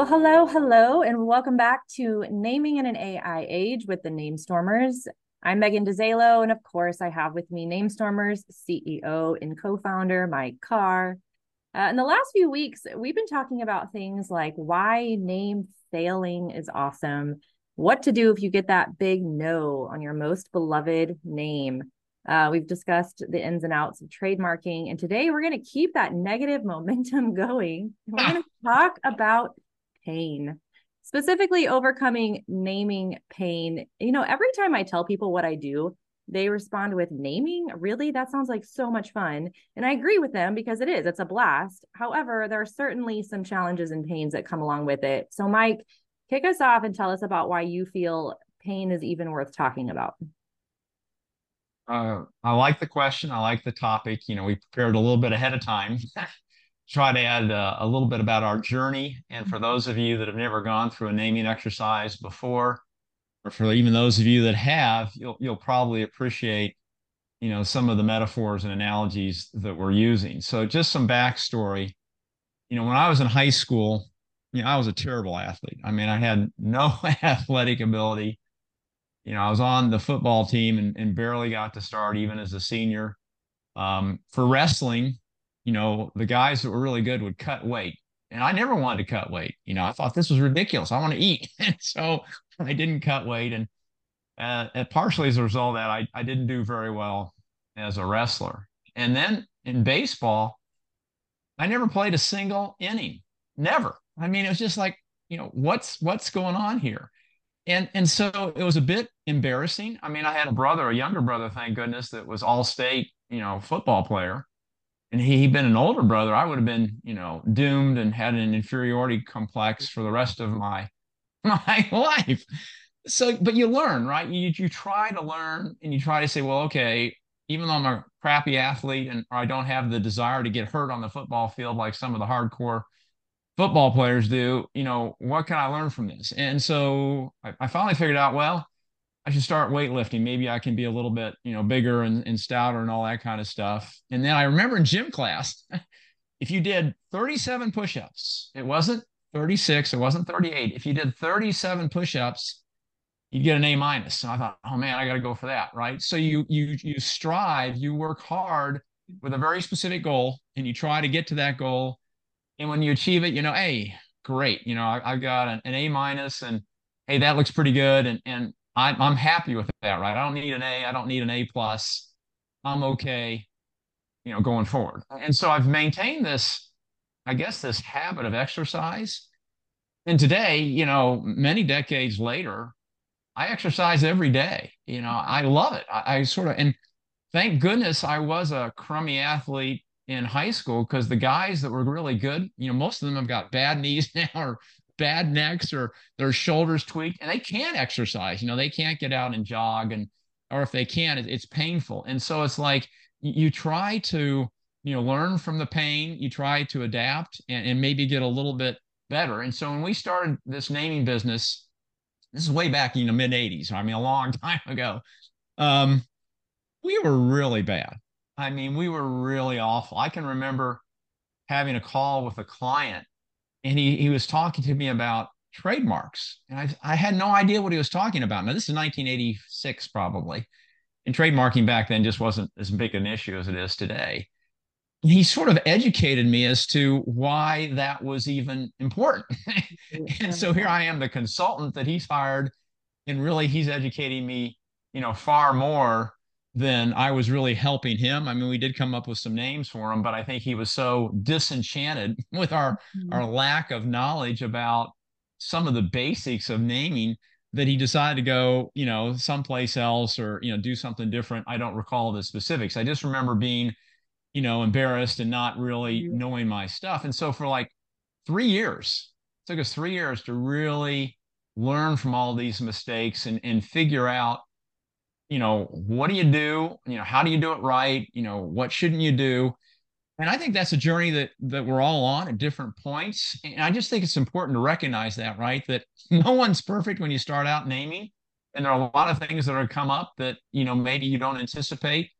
Well, hello, hello, and welcome back to Naming in an AI Age with the Namestormers. I'm Megan DeZalo, and of course, I have with me Namestormers CEO and co founder Mike Carr. Uh, in the last few weeks, we've been talking about things like why name failing is awesome, what to do if you get that big no on your most beloved name. Uh, we've discussed the ins and outs of trademarking, and today we're going to keep that negative momentum going. We're going to talk about pain, specifically overcoming naming pain. You know, every time I tell people what I do, they respond with naming. Really? That sounds like so much fun. And I agree with them because it is, it's a blast. However, there are certainly some challenges and pains that come along with it. So, Mike, kick us off and tell us about why you feel pain is even worth talking about. Uh, I like the question. I like the topic. You know, we prepared a little bit ahead of time try to add uh, a little bit about our journey. And for those of you that have never gone through a naming exercise before, or for even those of you that have, you'll you'll probably appreciate, you know, some of the metaphors and analogies that we're using. So just some backstory. You know, when I was in high school, you know, I was a terrible athlete. I mean, I had no athletic ability. You know, I was on the football team and, and barely got to start even as a senior. Um, for wrestling, you know, the guys that were really good would cut weight. And I never wanted to cut weight. You know, I thought this was ridiculous. I want to eat. And so I didn't cut weight. And, uh, partially as a result of that, I, I didn't do very well as a wrestler. And then in baseball, I never played a single inning. Never. I mean, it was just like, you know, what's what's going on here? And and so it was a bit embarrassing. I mean, I had a brother, a younger brother, thank goodness, that was all state, you know, football player and he, had been an older brother, I would have been, you know, doomed and had an inferiority complex for the rest of my my life. So, but you learn, right? You you try to learn and you try to say, well, okay, even though I'm a crappy athlete and I don't have the desire to get hurt on the football field like some of the hardcore football players do, you know, what can I learn from this? And so I, I finally figured out, well, I should start weightlifting. Maybe I can be a little bit, you know, bigger and, and stouter and all that kind of stuff. And then I remember in gym class, if you did 37 push-ups, it wasn't 36, it wasn't 38. If you did 37 push-ups, you'd get an A minus. So I thought, oh man, I got to go for that, right? So you you you strive, you work hard with a very specific goal, and you try to get to that goal. And when you achieve it, you know, hey, great, you know, I, I got an, an A minus, and hey, that looks pretty good, and and I'm, I'm happy with that, right? I don't need an A. I don't need an A plus. I'm okay, you know, going forward. And so I've maintained this, I guess, this habit of exercise. And today, you know, many decades later, I exercise every day. You know, I love it. I, I sort of, and thank goodness I was a crummy athlete in high school because the guys that were really good, you know, most of them have got bad knees now or bad necks or their shoulders tweaked and they can't exercise you know they can't get out and jog and or if they can it, it's painful. And so it's like you try to you know learn from the pain you try to adapt and, and maybe get a little bit better. And so when we started this naming business this is way back in the mid 80s i mean a long time ago um, we were really bad. I mean we were really awful. I can remember having a call with a client and he he was talking to me about trademarks, and I I had no idea what he was talking about. Now this is 1986 probably, and trademarking back then just wasn't as big an issue as it is today. And he sort of educated me as to why that was even important. and so here I am, the consultant that he's hired, and really he's educating me, you know, far more then I was really helping him. I mean, we did come up with some names for him, but I think he was so disenchanted with our mm-hmm. our lack of knowledge about some of the basics of naming that he decided to go, you know, someplace else or you know do something different. I don't recall the specifics. I just remember being, you know, embarrassed and not really mm-hmm. knowing my stuff. And so for like three years, it took us three years to really learn from all these mistakes and and figure out you know, what do you do? You know, how do you do it right? You know, what shouldn't you do? And I think that's a journey that that we're all on at different points. And I just think it's important to recognize that, right? That no one's perfect when you start out naming. And there are a lot of things that are come up that, you know, maybe you don't anticipate.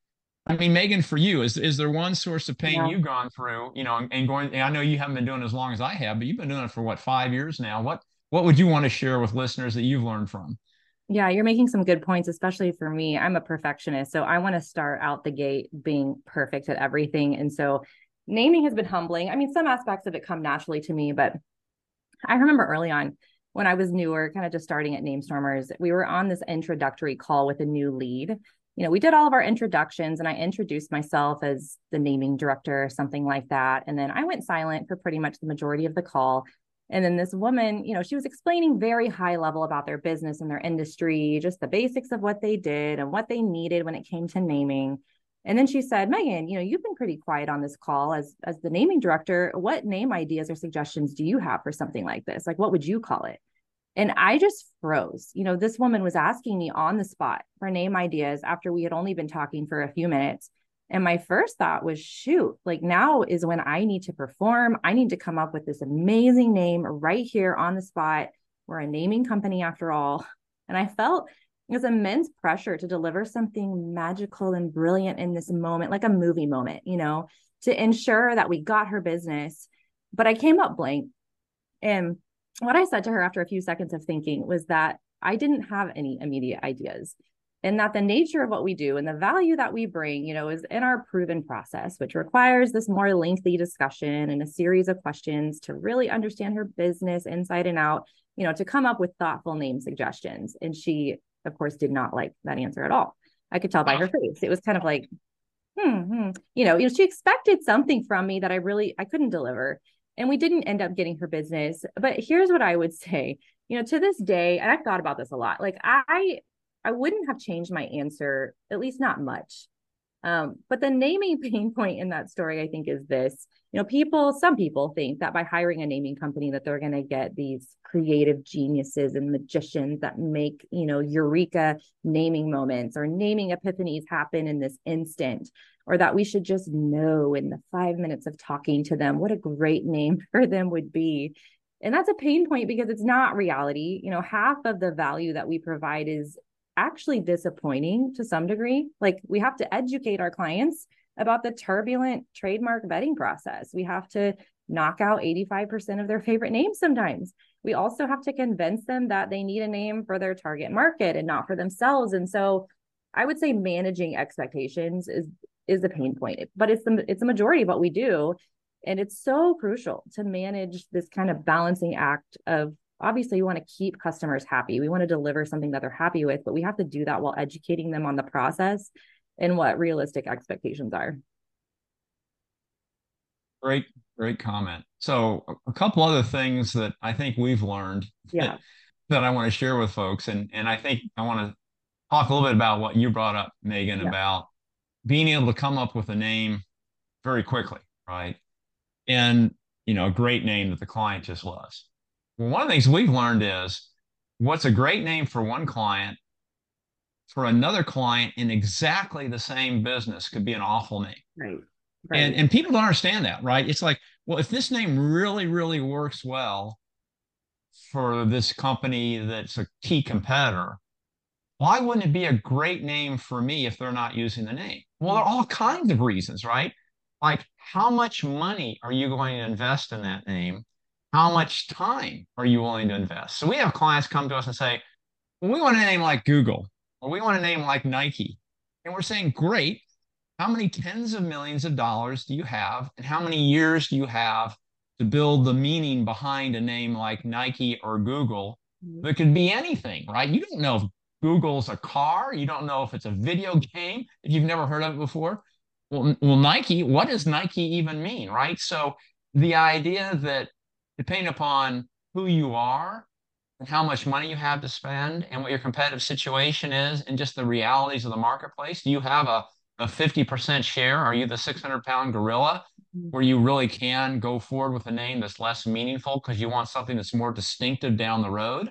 I mean, Megan, for you, is is there one source of pain yeah. you've gone through, you know, and, and going? And I know you haven't been doing as long as I have, but you've been doing it for what five years now. What what would you want to share with listeners that you've learned from? Yeah, you're making some good points, especially for me. I'm a perfectionist, so I want to start out the gate being perfect at everything, and so naming has been humbling. I mean, some aspects of it come naturally to me, but I remember early on when I was newer, kind of just starting at Namestormers, we were on this introductory call with a new lead you know, we did all of our introductions and I introduced myself as the naming director or something like that. And then I went silent for pretty much the majority of the call. And then this woman, you know, she was explaining very high level about their business and their industry, just the basics of what they did and what they needed when it came to naming. And then she said, Megan, you know, you've been pretty quiet on this call as as the naming director. What name ideas or suggestions do you have for something like this? Like what would you call it? And I just froze. You know, this woman was asking me on the spot for name ideas after we had only been talking for a few minutes. And my first thought was, shoot, like now is when I need to perform. I need to come up with this amazing name right here on the spot. We're a naming company after all. And I felt this immense pressure to deliver something magical and brilliant in this moment, like a movie moment, you know, to ensure that we got her business. But I came up blank. And what I said to her after a few seconds of thinking was that I didn't have any immediate ideas and that the nature of what we do and the value that we bring, you know, is in our proven process, which requires this more lengthy discussion and a series of questions to really understand her business inside and out, you know, to come up with thoughtful name suggestions. And she, of course, did not like that answer at all. I could tell by her face. It was kind of like, hmm, hmm. You know, you know, she expected something from me that I really I couldn't deliver and we didn't end up getting her business but here's what i would say you know to this day and i've thought about this a lot like i i wouldn't have changed my answer at least not much um, but the naming pain point in that story i think is this you know people some people think that by hiring a naming company that they're going to get these creative geniuses and magicians that make you know eureka naming moments or naming epiphanies happen in this instant or that we should just know in the five minutes of talking to them what a great name for them would be. And that's a pain point because it's not reality. You know, half of the value that we provide is actually disappointing to some degree. Like we have to educate our clients about the turbulent trademark vetting process. We have to knock out 85% of their favorite names sometimes. We also have to convince them that they need a name for their target market and not for themselves. And so I would say managing expectations is is the pain point but it's the it's the majority of what we do and it's so crucial to manage this kind of balancing act of obviously we want to keep customers happy we want to deliver something that they're happy with but we have to do that while educating them on the process and what realistic expectations are great great comment so a couple other things that i think we've learned yeah. that, that i want to share with folks and and i think i want to talk a little bit about what you brought up megan yeah. about being able to come up with a name very quickly, right? And, you know, a great name that the client just loves. Well, one of the things we've learned is what's a great name for one client for another client in exactly the same business could be an awful name. Right. right. And and people don't understand that, right? It's like, well, if this name really, really works well for this company that's a key competitor, why wouldn't it be a great name for me if they're not using the name? Well, there are all kinds of reasons, right? Like, how much money are you going to invest in that name? How much time are you willing to invest? So we have clients come to us and say, well, we want a name like Google, or we want a name like Nike. And we're saying, great. How many tens of millions of dollars do you have? And how many years do you have to build the meaning behind a name like Nike or Google? Mm-hmm. That could be anything, right? You don't know if Google's a car. You don't know if it's a video game if you've never heard of it before. Well, well, Nike, what does Nike even mean, right? So the idea that depending upon who you are and how much money you have to spend and what your competitive situation is and just the realities of the marketplace, do you have a, a 50% share? Are you the 600 pound gorilla mm-hmm. where you really can go forward with a name that's less meaningful because you want something that's more distinctive down the road?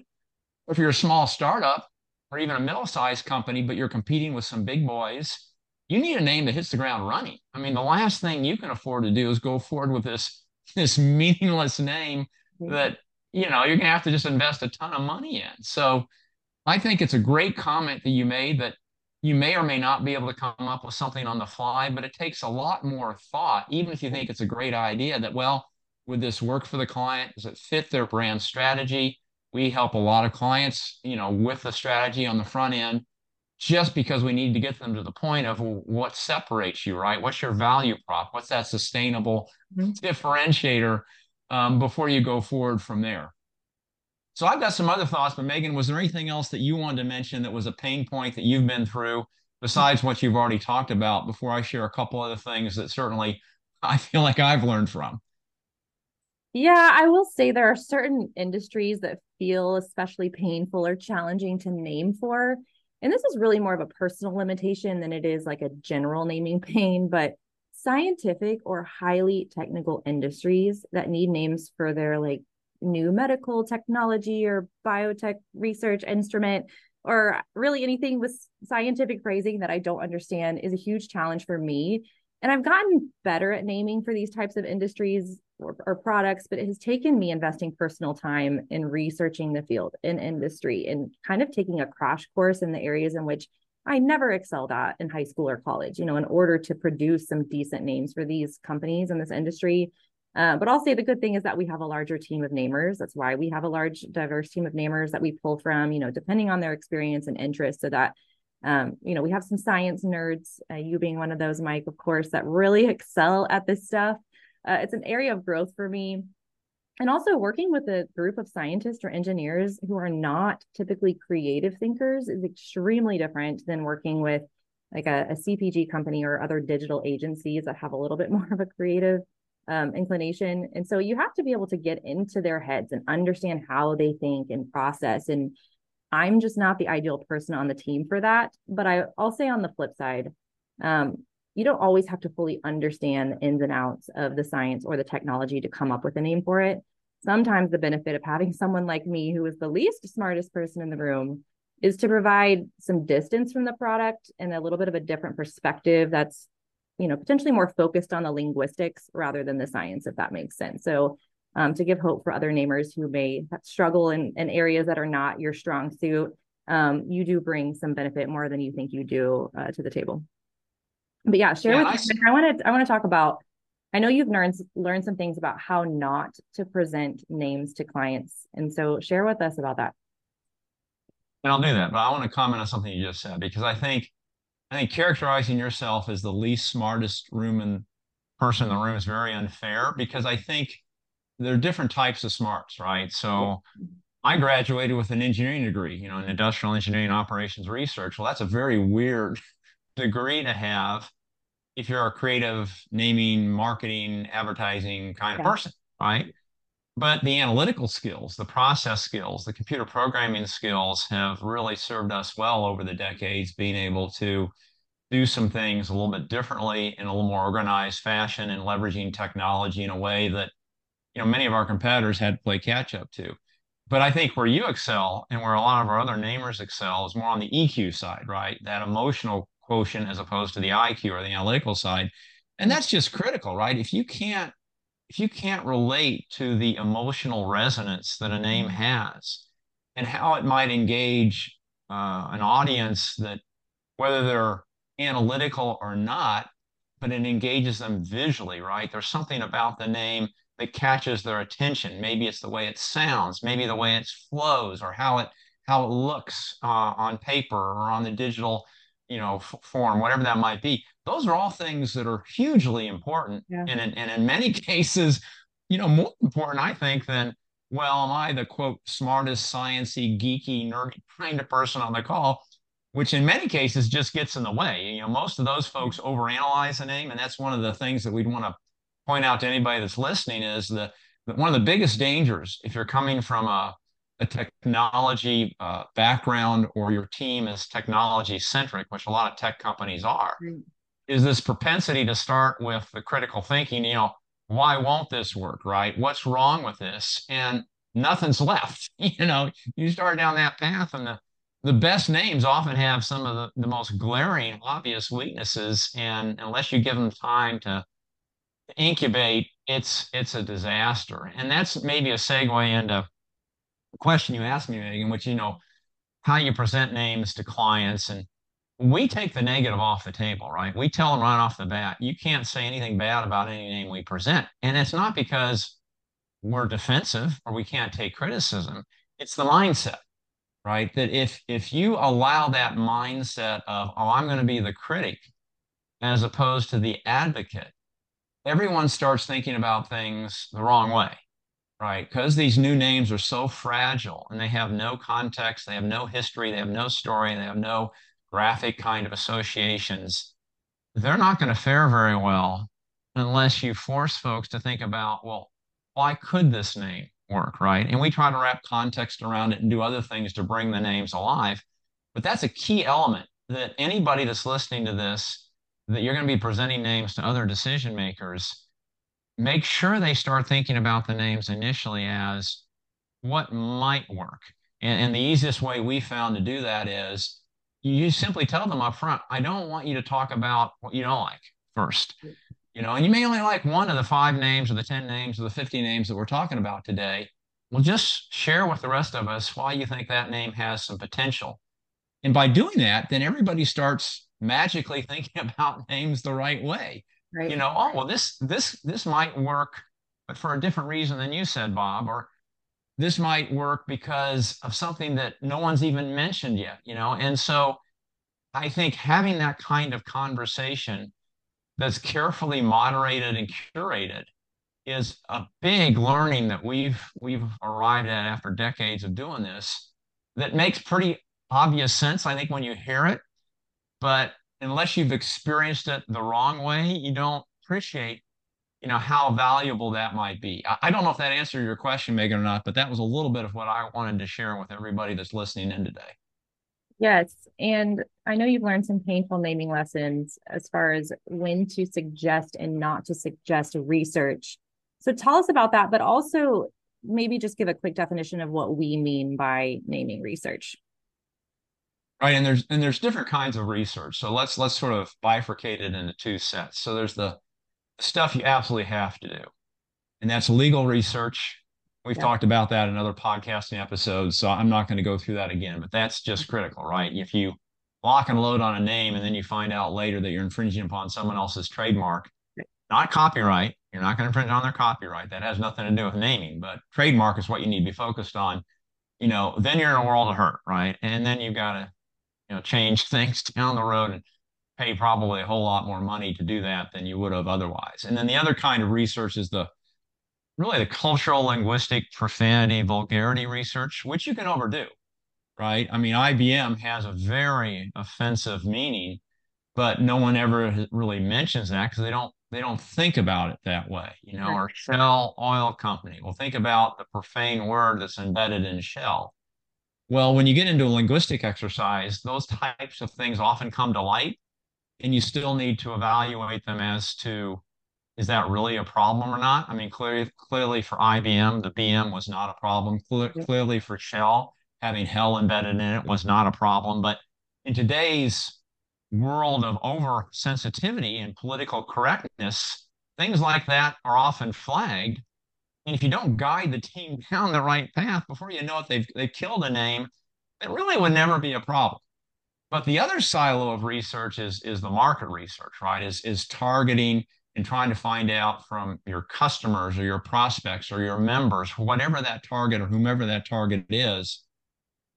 Or if you're a small startup, or even a middle-sized company, but you're competing with some big boys, you need a name that hits the ground running. I mean, the last thing you can afford to do is go forward with this this meaningless name that you know you're gonna have to just invest a ton of money in. So I think it's a great comment that you made that you may or may not be able to come up with something on the fly, but it takes a lot more thought, even if you think it's a great idea that, well, would this work for the client? Does it fit their brand strategy? We help a lot of clients, you know, with the strategy on the front end, just because we need to get them to the point of what separates you, right? What's your value prop? What's that sustainable mm-hmm. differentiator um, before you go forward from there? So I've got some other thoughts, but Megan, was there anything else that you wanted to mention that was a pain point that you've been through besides what you've already talked about before I share a couple other things that certainly I feel like I've learned from? Yeah, I will say there are certain industries that feel especially painful or challenging to name for. And this is really more of a personal limitation than it is like a general naming pain, but scientific or highly technical industries that need names for their like new medical technology or biotech research instrument or really anything with scientific phrasing that I don't understand is a huge challenge for me. And I've gotten better at naming for these types of industries or, or, products, but it has taken me investing personal time in researching the field in industry and kind of taking a crash course in the areas in which I never excelled at in high school or college, you know, in order to produce some decent names for these companies in this industry. Uh, but I'll say the good thing is that we have a larger team of namers. That's why we have a large, diverse team of namers that we pull from, you know, depending on their experience and interest, so that, um, you know, we have some science nerds, uh, you being one of those, Mike, of course, that really excel at this stuff. Uh, it's an area of growth for me. And also working with a group of scientists or engineers who are not typically creative thinkers is extremely different than working with like a, a CPG company or other digital agencies that have a little bit more of a creative um, inclination. And so you have to be able to get into their heads and understand how they think and process. And I'm just not the ideal person on the team for that. But I, I'll say on the flip side, um, you don't always have to fully understand the ins and outs of the science or the technology to come up with a name for it. Sometimes the benefit of having someone like me, who is the least smartest person in the room, is to provide some distance from the product and a little bit of a different perspective that's you know potentially more focused on the linguistics rather than the science if that makes sense so um, to give hope for other namers who may struggle in, in areas that are not your strong suit um, you do bring some benefit more than you think you do uh, to the table but yeah share yeah, with I, I want to i want to talk about i know you've learned learned some things about how not to present names to clients and so share with us about that and i'll do that but i want to comment on something you just said because i think I think characterizing yourself as the least smartest room and person in the room is very unfair because I think there are different types of smarts, right? So I graduated with an engineering degree, you know, in industrial engineering operations research. Well, that's a very weird degree to have if you're a creative naming, marketing, advertising kind of person, right? But the analytical skills, the process skills, the computer programming skills have really served us well over the decades, being able to do some things a little bit differently in a little more organized fashion and leveraging technology in a way that you know many of our competitors had to play catch up to. But I think where you excel and where a lot of our other namers excel is more on the EQ side, right? That emotional quotient as opposed to the IQ or the analytical side. And that's just critical, right? If you can't if you can't relate to the emotional resonance that a name has and how it might engage uh, an audience that whether they're analytical or not but it engages them visually right there's something about the name that catches their attention maybe it's the way it sounds maybe the way it flows or how it how it looks uh, on paper or on the digital you know f- form whatever that might be those are all things that are hugely important yeah. and, in, and in many cases you know more important i think than well am i the quote smartest sciency geeky nerdy kind of person on the call which in many cases just gets in the way you know most of those folks overanalyze a name and that's one of the things that we'd want to point out to anybody that's listening is the one of the biggest dangers if you're coming from a a technology uh, background or your team is technology centric, which a lot of tech companies are, mm. is this propensity to start with the critical thinking, you know, why won't this work, right? What's wrong with this? And nothing's left. You know, you start down that path and the, the best names often have some of the, the most glaring, obvious weaknesses. And unless you give them time to incubate, it's it's a disaster. And that's maybe a segue into question you asked me, Megan, which you know how you present names to clients, and we take the negative off the table, right? We tell them right off the bat, you can't say anything bad about any name we present. And it's not because we're defensive or we can't take criticism. It's the mindset, right? That if if you allow that mindset of, oh, I'm going to be the critic as opposed to the advocate, everyone starts thinking about things the wrong way, right? Because these new names are so fragile and they have no context, they have no history, they have no story, they have no graphic kind of associations, they're not going to fare very well unless you force folks to think about, well, why could this name work, right? And we try to wrap context around it and do other things to bring the names alive. But that's a key element that anybody that's listening to this, that you're going to be presenting names to other decision makers, make sure they start thinking about the names initially as what might work. And, and the easiest way we found to do that is you simply tell them up front, I don't want you to talk about what you don't like first. Mm. You know, and you may only like one of the five names or the 10 names or the 50 names that we're talking about today. Well, just share with the rest of us why you think that name has some potential. And by doing that, then everybody starts magically thinking about names the right way. Right. You know, oh well, this this this might work, but for a different reason than you said, Bob, or this might work because of something that no one's even mentioned yet, you know? And so I think having that kind of conversation that's carefully moderated and curated is a big learning that we've we've arrived at after decades of doing this that makes pretty obvious sense i think when you hear it but unless you've experienced it the wrong way you don't appreciate you know, how valuable that might be. I, I don't know if that answered your question, Megan, or not, but that was a little bit of what I wanted to share with everybody that's listening in today. Yes. And I know you've learned some painful naming lessons as far as when to suggest and not to suggest research. So tell us about that, but also maybe just give a quick definition of what we mean by naming research. Right. And there's and there's different kinds of research. So let's let's sort of bifurcate it into two sets. So there's the stuff you absolutely have to do. And that's legal research. We've yeah. talked about that in other podcasting episodes, so I'm not going to go through that again, but that's just critical, right? If you lock and load on a name and then you find out later that you're infringing upon someone else's trademark, not copyright, you're not going to infringe on their copyright. That has nothing to do with naming, but trademark is what you need to be focused on. You know, then you're in a world of hurt, right? And then you've got to, you know, change things down the road and pay probably a whole lot more money to do that than you would have otherwise. And then the other kind of research is the really the cultural, linguistic, profanity, vulgarity research, which you can overdo, right? I mean, IBM has a very offensive meaning, but no one ever really mentions that because they don't they don't think about it that way, you know. Or Shell Oil Company. Well, think about the profane word that's embedded in Shell. Well, when you get into a linguistic exercise, those types of things often come to light and you still need to evaluate them as to is that really a problem or not? I mean, clearly, clearly for IBM, the BM was not a problem. Cle- clearly for Shell, having hell embedded in it was not a problem. But in today's world of oversensitivity and political correctness, things like that are often flagged. If you don't guide the team down the right path, before you know it, they've, they've killed a name, it really would never be a problem. But the other silo of research is is the market research, right? Is is targeting and trying to find out from your customers or your prospects or your members, whatever that target or whomever that target is,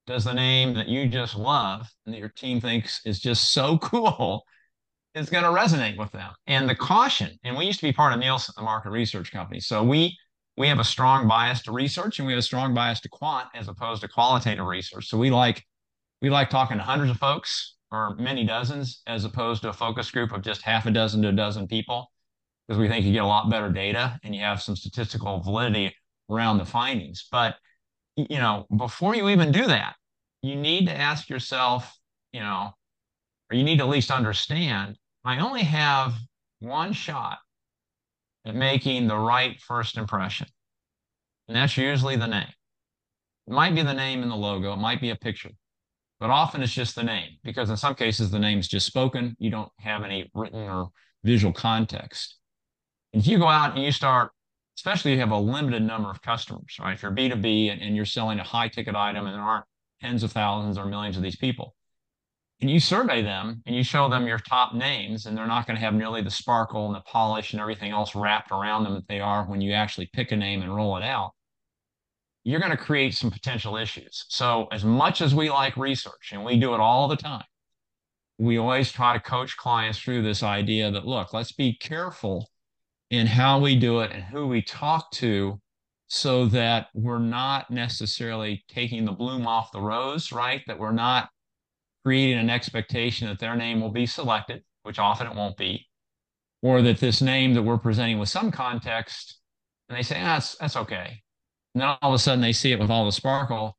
does the name that you just love and that your team thinks is just so cool is going to resonate with them. And the caution, and we used to be part of Nielsen, the market research company. So we we have a strong bias to research and we have a strong bias to quant as opposed to qualitative research. So we like we like talking to hundreds of folks or many dozens as opposed to a focus group of just half a dozen to a dozen people because we think you get a lot better data and you have some statistical validity around the findings. But you know, before you even do that, you need to ask yourself, you know, or you need to at least understand, I only have one shot at making the right first impression. And that's usually the name. It might be the name in the logo, it might be a picture but often it's just the name because in some cases the name's just spoken. You don't have any written or visual context. If you go out and you start, especially you have a limited number of customers, right? If you're B2B and, and you're selling a high ticket item and there aren't tens of thousands or millions of these people, and you survey them and you show them your top names, and they're not going to have nearly the sparkle and the polish and everything else wrapped around them that they are when you actually pick a name and roll it out, you're going to create some potential issues. So, as much as we like research, and we do it all the time, we always try to coach clients through this idea that look, let's be careful in how we do it and who we talk to so that we're not necessarily taking the bloom off the rose, right? That we're not creating an expectation that their name will be selected, which often it won't be, or that this name that we're presenting with some context, and they say, ah, that's, that's okay. And then all of a sudden they see it with all the sparkle,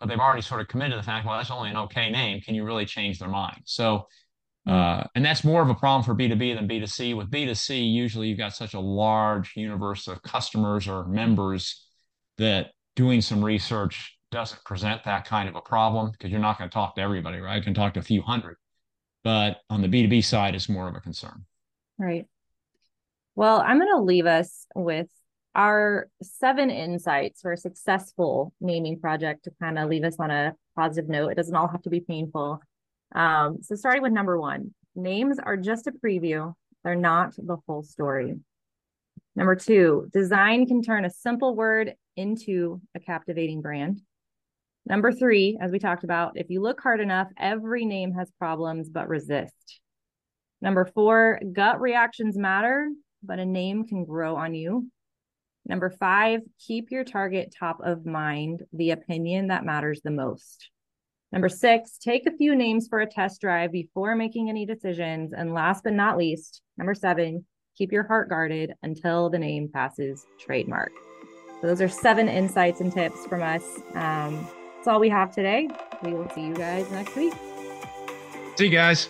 but they've already sort of committed to the fact, well, that's only an okay name. Can you really change their mind? So, uh, and that's more of a problem for B2B than B2C. With B2C, usually you've got such a large universe of customers or members that doing some research doesn't present that kind of a problem because you're not going to talk to everybody, right? You can talk to a few hundred. But on the B2B side, it's more of a concern. Right. Well, I'm going to leave us with our seven insights for a successful naming project to kind of leave us on a positive note. It doesn't all have to be painful. Um, so, starting with number one, names are just a preview, they're not the whole story. Number two, design can turn a simple word into a captivating brand. Number three, as we talked about, if you look hard enough, every name has problems, but resist. Number four, gut reactions matter, but a name can grow on you. Number five, keep your target top of mind, the opinion that matters the most. Number six, take a few names for a test drive before making any decisions. And last but not least, number seven, keep your heart guarded until the name passes trademark. So those are seven insights and tips from us. Um, that's all we have today. We will see you guys next week. See you guys.